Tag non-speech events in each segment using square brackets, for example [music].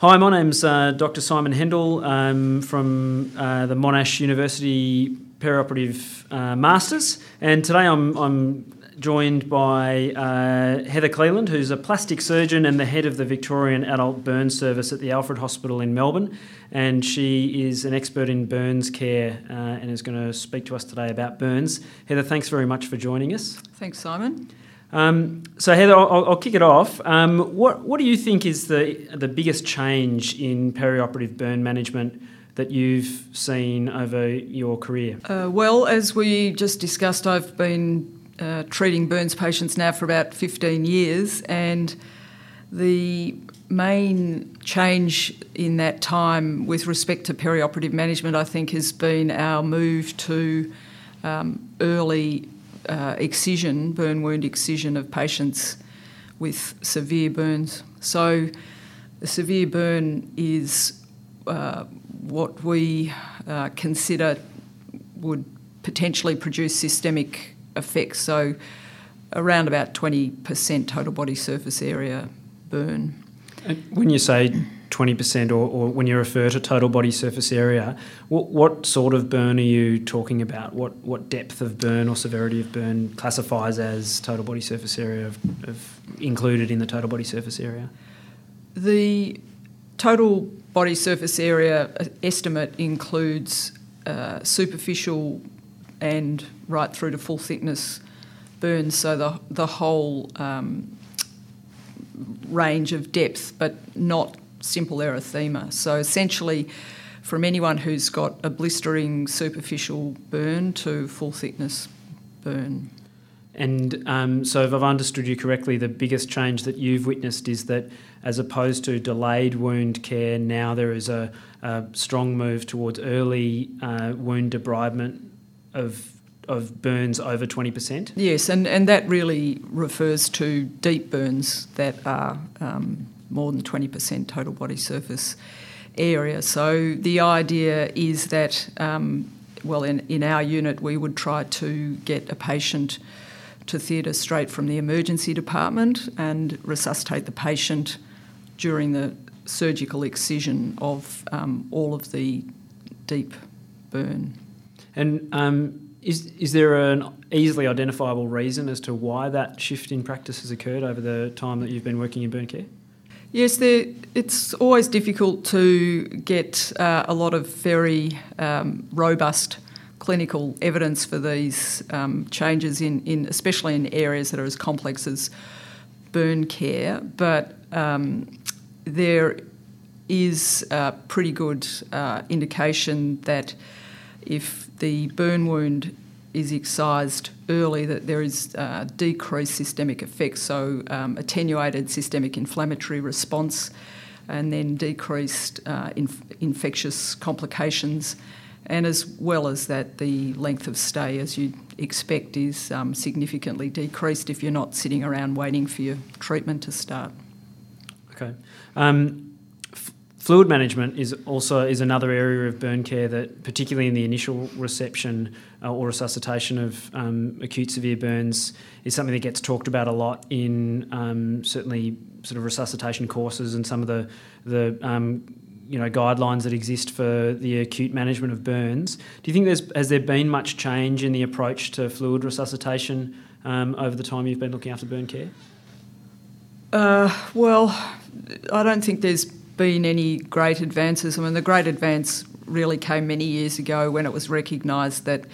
Hi, my name's uh, Dr. Simon Hendel um, from uh, the Monash University Perioperative uh, Masters, and today I'm, I'm joined by uh, Heather Cleland, who's a plastic surgeon and the head of the Victorian Adult Burn Service at the Alfred Hospital in Melbourne. And she is an expert in burns care uh, and is going to speak to us today about burns. Heather, thanks very much for joining us. Thanks, Simon. Um, so Heather, I'll, I'll, kick it off. Um, what, what do you think is the, the biggest change in perioperative burn management that you've seen over your career? Uh, well, as we just discussed, I've been uh, treating burns patients now for about 15 years, and the main change in that time with respect to perioperative management, I think, has been our move to um, early uh, excision, burn wound excision of patients with severe burns. So, a severe burn is uh, what we uh, consider would potentially produce systemic effects. So, around about 20% total body surface area burn. When you say 20% or, or, when you refer to total body surface area, what, what, sort of burn are you talking about? What, what depth of burn or severity of burn classifies as total body surface area of, of included in the total body surface area? The total body surface area estimate includes uh, superficial and right through to full thickness burns, so the, the whole um, range of depth, but not simple erythema. So essentially, from anyone who's got a blistering superficial burn to full thickness burn. And um, so, if I've understood you correctly, the biggest change that you've witnessed is that as opposed to delayed wound care, now there is a, a strong move towards early uh, wound debridement of of burns over 20%? Yes, and, and that really refers to deep burns that are um, more than 20% total body surface area. So the idea is that, um, well, in, in our unit, we would try to get a patient to theatre straight from the emergency department and resuscitate the patient during the surgical excision of um, all of the deep burn. And um, is, is there an easily identifiable reason as to why that shift in practice has occurred over the time that you've been working in burn care? Yes, it's always difficult to get uh, a lot of very um, robust clinical evidence for these um, changes in, in, especially in areas that are as complex as burn care. But um, there is a pretty good uh, indication that if the burn wound is excised early, that there is uh, decreased systemic effects, so um, attenuated systemic inflammatory response, and then decreased uh, inf- infectious complications, and as well as that, the length of stay, as you'd expect, is um, significantly decreased if you're not sitting around waiting for your treatment to start. Okay. Um, Fluid management is also is another area of burn care that, particularly in the initial reception uh, or resuscitation of um, acute severe burns, is something that gets talked about a lot in um, certainly sort of resuscitation courses and some of the the um, you know guidelines that exist for the acute management of burns. Do you think there's has there been much change in the approach to fluid resuscitation um, over the time you've been looking after burn care? Uh, well, I don't think there's been any great advances. I mean, the great advance really came many years ago when it was recognised that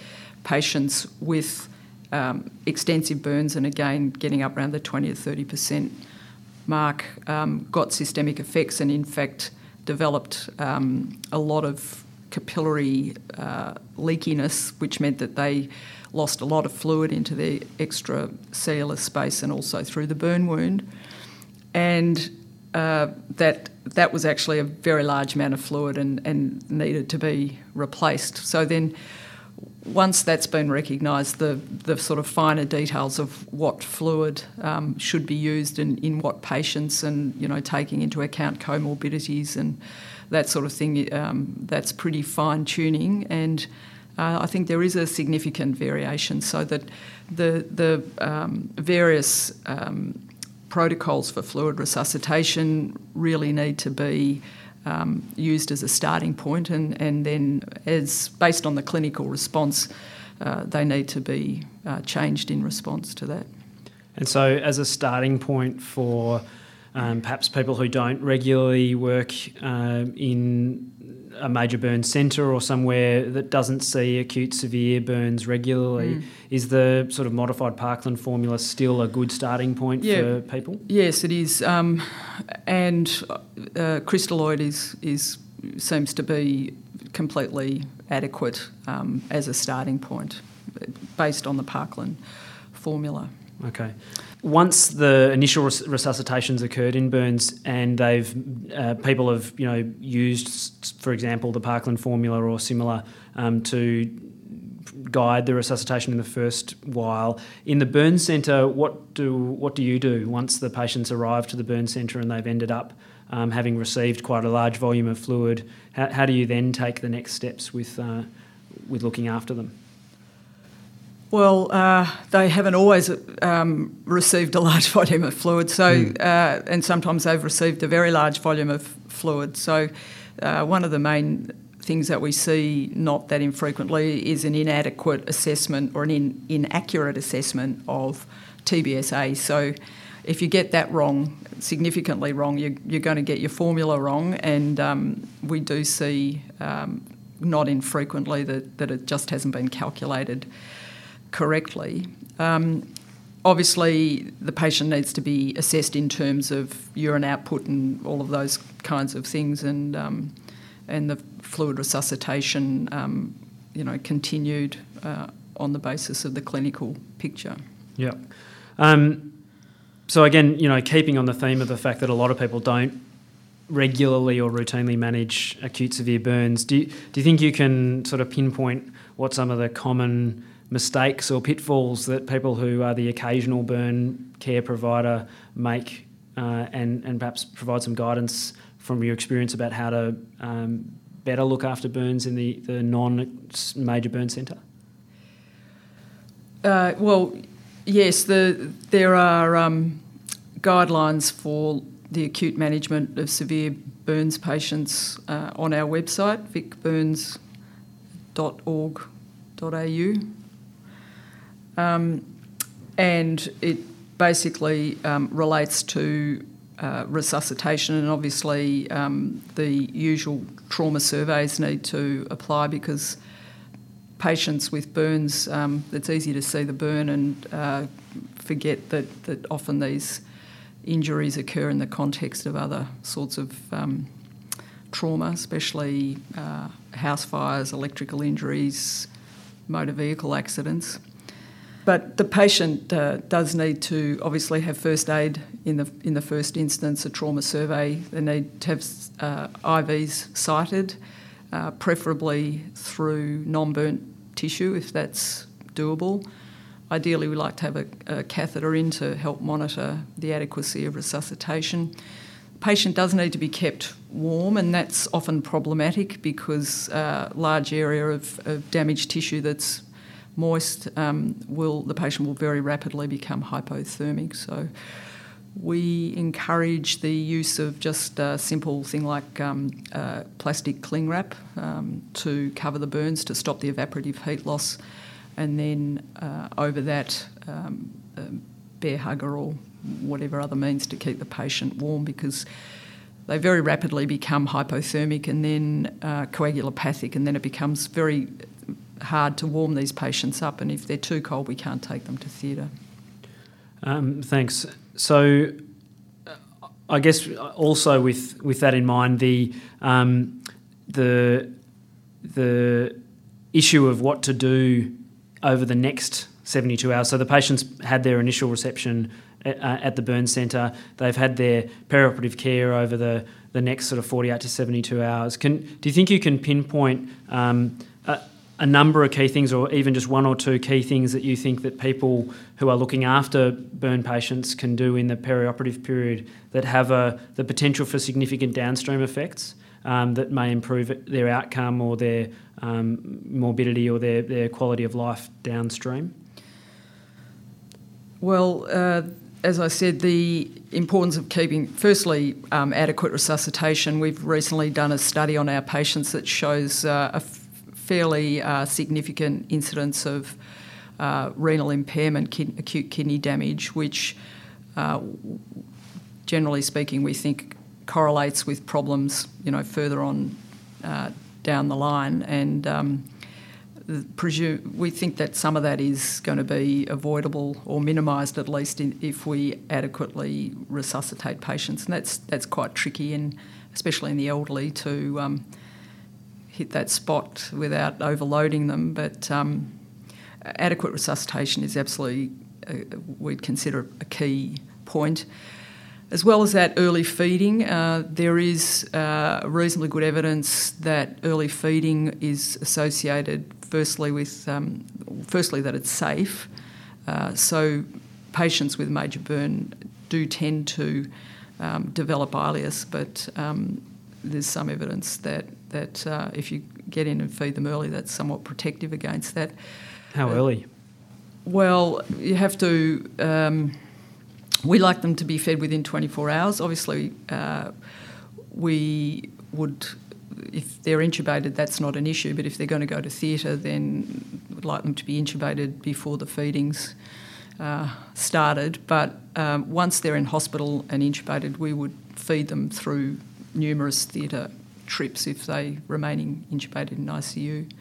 patients with um, extensive burns, and again getting up around the 20 or 30 percent mark, um, got systemic effects and in fact developed um, a lot of capillary uh, leakiness, which meant that they lost a lot of fluid into their extracellular space and also through the burn wound. And uh, that that was actually a very large amount of fluid and, and needed to be replaced. So then, once that's been recognised, the, the sort of finer details of what fluid um, should be used in, in what patients and, you know, taking into account comorbidities and that sort of thing, um, that's pretty fine tuning. And uh, I think there is a significant variation so that the, the um, various um, protocols for fluid resuscitation really need to be um, used as a starting point, and, and then as based on the clinical response, uh, they need to be uh, changed in response to that. And so, as a starting point for um, perhaps people who don't regularly work uh, in a major burn centre or somewhere that doesn't see acute severe burns regularly, mm. is the sort of modified Parkland formula still a good starting point yeah. for people? Yes, it is. Um, and uh, crystalloid is, is seems to be completely adequate um, as a starting point based on the Parkland formula. Okay. Once the initial res- resuscitations occurred in burns, and they've uh, people have you know used, for example, the Parkland formula or similar um, to guide the resuscitation in the first while. In the burn centre, what do what do you do once the patients arrive to the burn centre and they've ended up um, having received quite a large volume of fluid? How, how do you then take the next steps with uh, with looking after them? Well, uh, they haven't always um, received a large [laughs] volume of fluid, so mm. uh, and sometimes they've received a very large volume of fluid. So, uh, one of the main things that we see not that infrequently is an inadequate assessment or an in, inaccurate assessment of TBSA. So, if you get that wrong, significantly wrong, you're, you're going to get your formula wrong, and um, we do see um, not infrequently that, that it just hasn't been calculated correctly. Um, obviously, the patient needs to be assessed in terms of urine output and all of those kinds of things, and um, and the fluid resuscitation, um, you know, continued uh, on the basis of the clinical picture. Yeah. Um, so again, you know, keeping on the theme of the fact that a lot of people don't regularly or routinely manage acute severe burns, do you, do you think you can sort of pinpoint what some of the common mistakes or pitfalls that people who are the occasional burn care provider make uh, and, and perhaps provide some guidance from your experience about how to um, better look after burns in the, the non major burn centre? Uh, well, yes, the, there are um, guidelines for the acute management of severe burns patients uh, on our website, vicburns.org.au. Um, and it basically um, relates to uh, resuscitation, and obviously um, the usual trauma surveys need to apply because patients with burns, um, it's easy to see the burn and uh, forget that, that often these injuries occur in the context of other sorts of um, trauma, especially uh, house fires, electrical injuries, motor vehicle accidents. But the patient uh, does need to obviously have first aid in the in the first instance, a trauma survey. They need to have uh, IVs sited, uh, preferably through non-burnt tissue if that's doable. Ideally, we like to have a, a, catheter in to help monitor the adequacy of resuscitation. The patient does need to be kept warm, and that's often problematic because a uh, large area of, of damaged tissue that's moist, um, will the patient will very rapidly become hypothermic. So we encourage the use of just a simple thing like um, uh, plastic cling wrap um, to cover the burns to stop the evaporative heat loss, and then uh, over that, um, Bair Hugger or whatever other means to keep the patient warm because they very rapidly become hypothermic and then uh, coagulopathic, and then it becomes very hard to warm these patients up, and if they're too cold, we can't take them to theatre. Um, thanks. So, I guess also with with that in mind, the um, the the issue of what to do over the next 72 hours. So the patients had their initial reception at, uh, at the burn centre. They've had their perioperative care over the, the next sort of 48 to 72 hours. Can do you think you can pinpoint um, a number of key things, or even just one or two key things that you think that people who are looking after burn patients can do in the perioperative period that have a, the potential for significant downstream effects um, that may improve their outcome or their um, morbidity or their, their quality of life downstream? Well, uh, as I said, the importance of keeping, firstly, um, adequate resuscitation. We've recently done a study on our patients that shows uh, a fairly uh, significant incidence of uh, renal impairment, acute kidney damage, which, uh, generally speaking, we think correlates with problems, you know, further on uh, down the line. And um, presume we think that some of that is going to be avoidable or minimised at least in, if we adequately resuscitate patients, and that's that's quite tricky, and especially in the elderly to um, hit that spot without overloading them. But um, adequate resuscitation is absolutely uh, we'd consider a key point. As well as that, early feeding. Uh, there is uh, reasonably good evidence that early feeding is associated firstly with um, firstly that it's safe. Uh, so patients with major burn do tend to um, develop ileus, but um, there's some evidence that that uh, if you get in and feed them early, that's somewhat protective against that. How early? Well, you have to. Um, we like them to be fed within 24 hours. Obviously, uh, we would if they're intubated, that's not an issue. But if they're going to go to theatre, then we'd like them to be intubated before the feedings uh, started. But um, once they're in hospital and intubated, we would feed them through numerous theatre trips if they remaining intubated in ICU.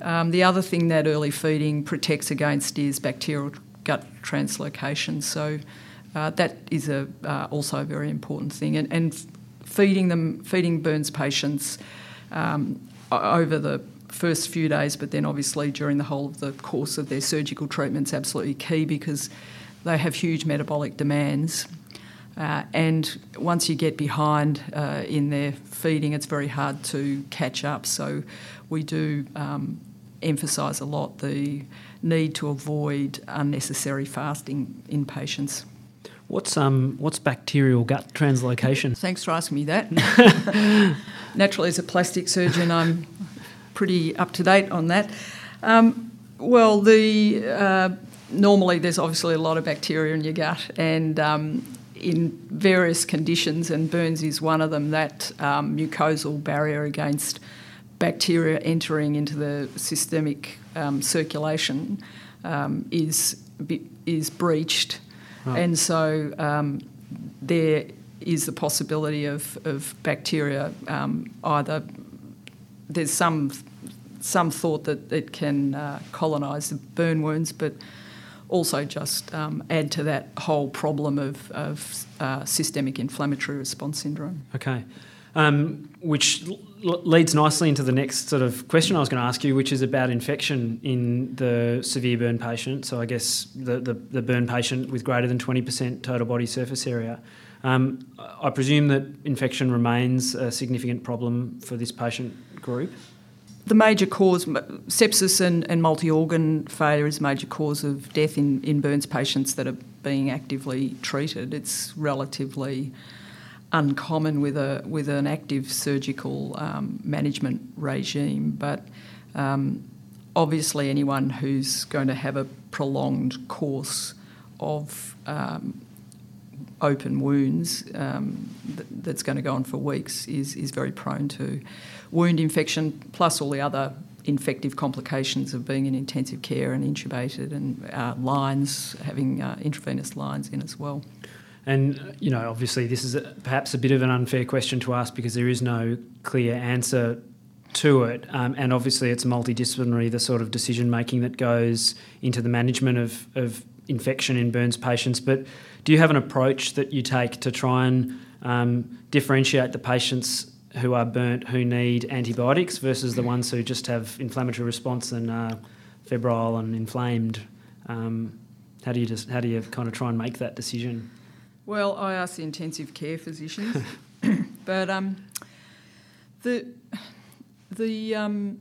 Um, the other thing that early feeding protects against is bacterial gut translocation. So uh, that is a, uh, also a very important thing. And, and feeding them, feeding burns patients um, over the first few days, but then obviously during the whole of the course of their surgical treatment is absolutely key because they have huge metabolic demands. Uh, and once you get behind uh, in their feeding, it's very hard to catch up. So we do um, emphasise a lot the need to avoid unnecessary fasting in patients. What's um what's bacterial gut translocation? Thanks for asking me that. [laughs] Naturally, as a plastic surgeon, I'm pretty up to date on that. Um, well, the uh, normally there's obviously a lot of bacteria in your gut, and um, in various conditions, and burns is one of them. That um, mucosal barrier against bacteria entering into the systemic um, circulation um, is is breached Right. And so um, there is the possibility of, of bacteria um, either there's some some thought that it can uh, colonise the burn wounds, but also just um, add to that whole problem of, of uh, systemic inflammatory response syndrome. Okay. Um, which l- leads nicely into the next sort of question I was going to ask you, which is about infection in the severe burn patient. So I guess the, the, the burn patient with greater than 20% total body surface area. Um, I presume that infection remains a significant problem for this patient group. The major cause, sepsis and, and multi organ failure, is a major cause of death in, in burns patients that are being actively treated. It's relatively uncommon with a with an active surgical um, management regime, but um, obviously anyone who's going to have a prolonged course of um, open wounds um, th- that's going to go on for weeks is is very prone to wound infection, plus all the other infective complications of being in intensive care and intubated and uh, lines having uh, intravenous lines in as well. And, you know, obviously this is a, perhaps a bit of an unfair question to ask because there is no clear answer to it. Um, and obviously it's multidisciplinary, the sort of decision making that goes into the management of, of infection in burns patients. But do you have an approach that you take to try and um, differentiate the patients who are burnt who need antibiotics versus the ones who just have inflammatory response and are febrile and inflamed? Um, how do you just how do you kind of try and make that decision? Well, I asked the intensive care physicians, [coughs] but um, the the um,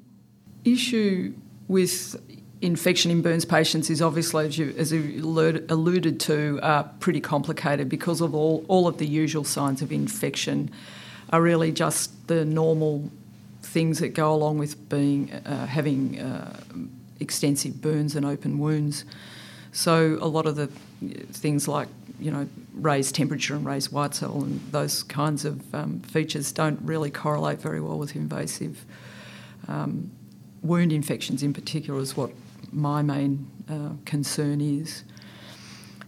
issue with infection in burns patients is obviously, as you, as you alluded to, uh, pretty complicated because of all, all of the usual signs of infection are really just the normal things that go along with being uh, having uh, extensive burns and open wounds. So a lot of the things like you know raised temperature and raised white cell and those kinds of um, features don't really correlate very well with invasive um, wound infections in particular is what my main uh, concern is.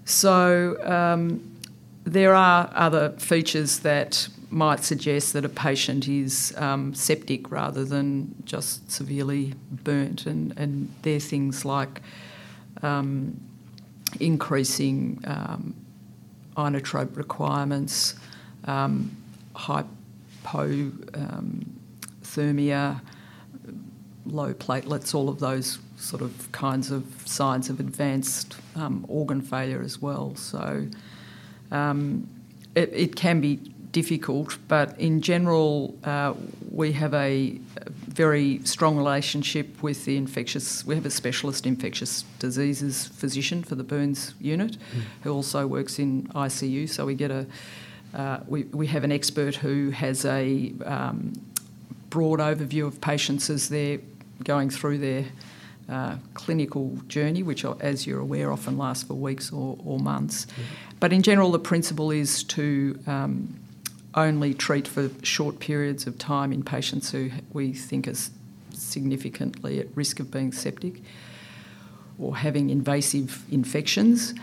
So um, there are other features that might suggest that a patient is um, septic rather than just severely burnt, and, and they're things like um, increasing um, inotrope requirements, um, hypothermia, low platelets, all of those sort of kinds of signs of advanced um, organ failure as well. So um, it, it, can be difficult, but in general, uh, we have a very strong relationship with the infectious. We have a specialist infectious diseases physician for the burns unit, mm. who also works in ICU. So we get a uh, we, we have an expert who has a um, broad overview of patients as they're going through their uh, clinical journey, which, as you're aware, often lasts for weeks or, or months. Mm-hmm. But in general, the principle is to um, only treat for short periods of time in patients who we think are significantly at risk of being septic or having invasive infections,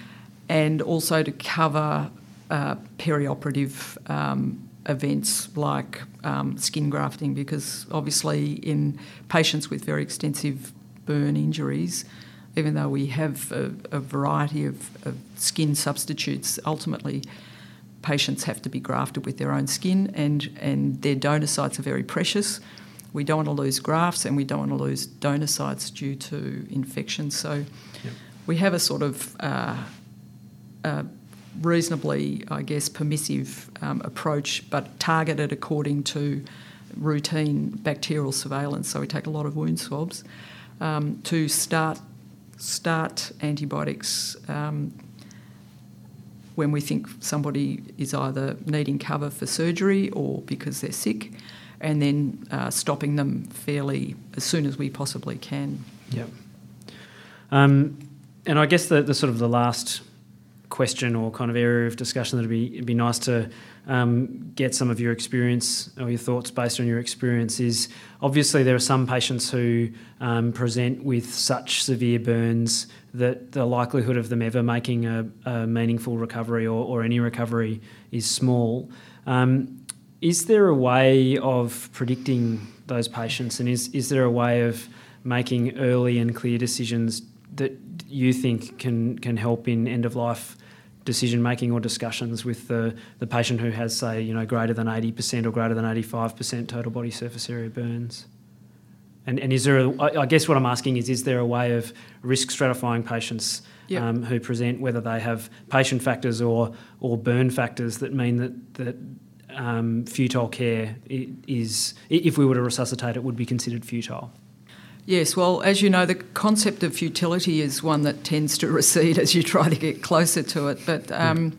and also to cover uh, perioperative um, events like um, skin grafting, because obviously in patients with very extensive burn injuries, even though we have a, a variety of, of, skin substitutes, ultimately patients have to be grafted with their own skin, and, and their donor sites are very precious. We don't want to lose grafts and we don't want to lose donor sites due to infection. So yep. we have a sort of uh, uh, reasonably, I guess, permissive um, approach, but targeted according to routine bacterial surveillance. So we take a lot of wound swabs um, to start start antibiotics um, when we think somebody is either needing cover for surgery or because they're sick, and then uh, stopping them fairly as soon as we possibly can. Yeah. Um, and I guess the, the sort of the last question or kind of area of discussion that'd be it'd be nice to um, get some of your experience or your thoughts based on your experience is obviously there are some patients who um, present with such severe burns that the likelihood of them ever making a, a meaningful recovery or, or, any recovery is small. Um, is there a way of predicting those patients and is, is there a way of making early and clear decisions that you think can can help in end of life decision making or discussions with the, the patient who has say you know greater than 80% or greater than 85% total body surface area burns and, and is there a, I guess what I'm asking is is there a way of risk stratifying patients yep. um, who present whether they have patient factors or or burn factors that mean that that um, futile care is if we were to resuscitate it would be considered futile Yes, well, as you know, the concept of futility is one that tends to [laughs] recede as you try to get closer to it. But um,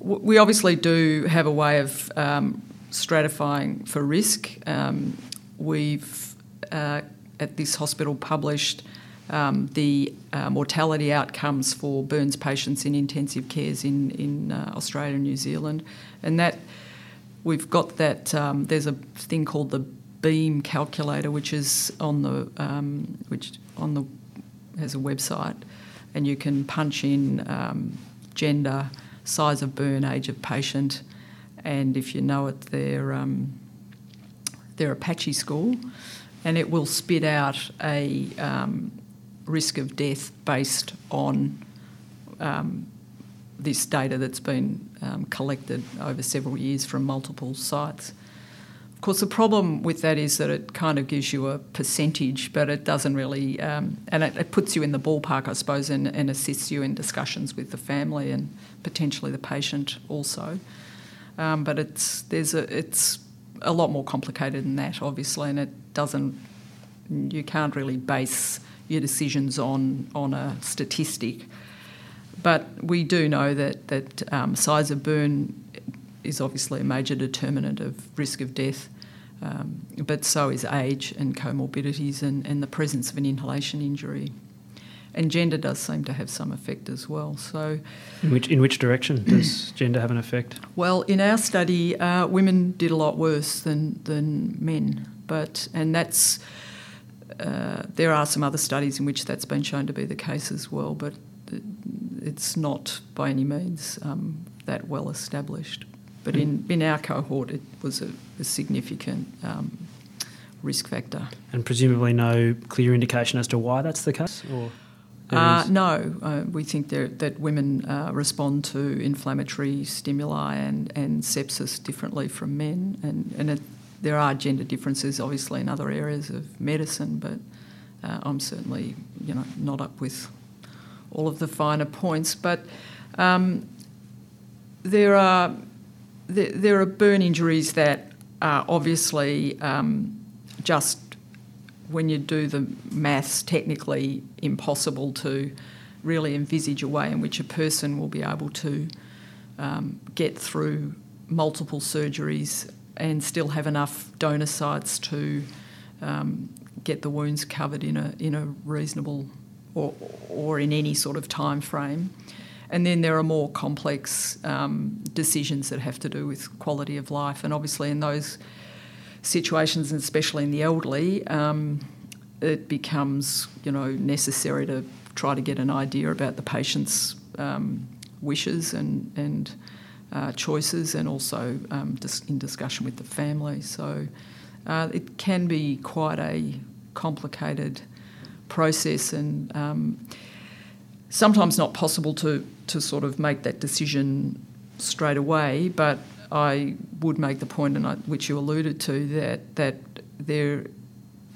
we obviously do have a way of um, stratifying for risk. Um, we've, uh, at this hospital, published um, the uh, mortality outcomes for burns patients in intensive cares in, in uh, Australia and New Zealand. And that we've got that, um, there's a thing called the Beam calculator, which is on the um, which on the has a website, and you can punch in um, gender, size of burn, age of patient, and if you know it, their um, their Apache score, and it will spit out a um, risk of death based on um, this data that's been um, collected over several years from multiple sites. Of course, the problem with that is that it kind of gives you a percentage, but it doesn't really, um, and it, it, puts you in the ballpark, I suppose, and, and, assists you in discussions with the family and potentially the patient also. Um, but it's there's a it's a lot more complicated than that, obviously, and it doesn't. You can't really base your decisions on on a statistic. But we do know that that um, size of burn is obviously a major determinant of risk of death, um, but so is age and comorbidities and, and the presence of an inhalation injury. and gender does seem to have some effect as well. So, in which in which direction does [clears throat] gender have an effect? Well, in our study, uh, women did a lot worse than than men, but and that's. Uh, there are some other studies in which that's been shown to be the case as well, but it's not by any means um, that well established. But in, in our cohort, it was a, a significant um, risk factor. And presumably no clear indication as to why that's the case? Or uh, no, uh, we think that women uh, respond to inflammatory stimuli and, and sepsis differently from men, and, and it, there are gender differences obviously in other areas of medicine, but uh, I'm certainly you know not up with all of the finer points. But um, there are there, are burn injuries that are obviously um, just when you do the maths, technically impossible to really envisage a way in which a person will be able to um, get through multiple surgeries and still have enough donor sites to um, get the wounds covered in a in a reasonable or or in any sort of time frame. And then there are more complex um, decisions that have to do with quality of life, and obviously in those situations, and especially in the elderly, um, it becomes you know necessary to try to get an idea about the patient's um, wishes and and uh, choices, and also um, dis- in discussion with the family. So uh, it can be quite a complicated process, and um, sometimes not possible to to sort of make that decision straight away, but I would make the point, and I, which you alluded to, that that their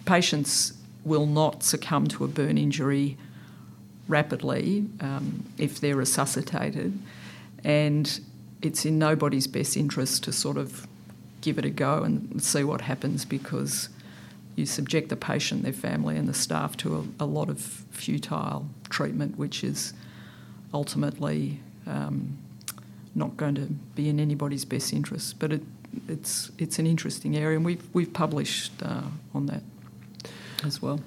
patients will not succumb to a burn injury rapidly um, if they're resuscitated, and it's in nobody's best interest to sort of give it a go and see what happens because you subject the patient, their family, and the staff to a, a lot of futile treatment, which is ultimately um, not going to be in anybody's best interest. But it, it's it's an interesting area, and we've we've published uh, on that as well.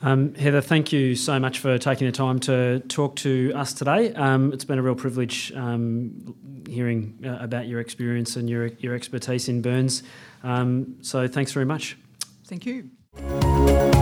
Um, Heather, thank you so much for taking the time to talk to us today. Um, it's been a real privilege um, hearing uh, about your experience and your your expertise in burns. Um, so thanks very much. Thank you. Música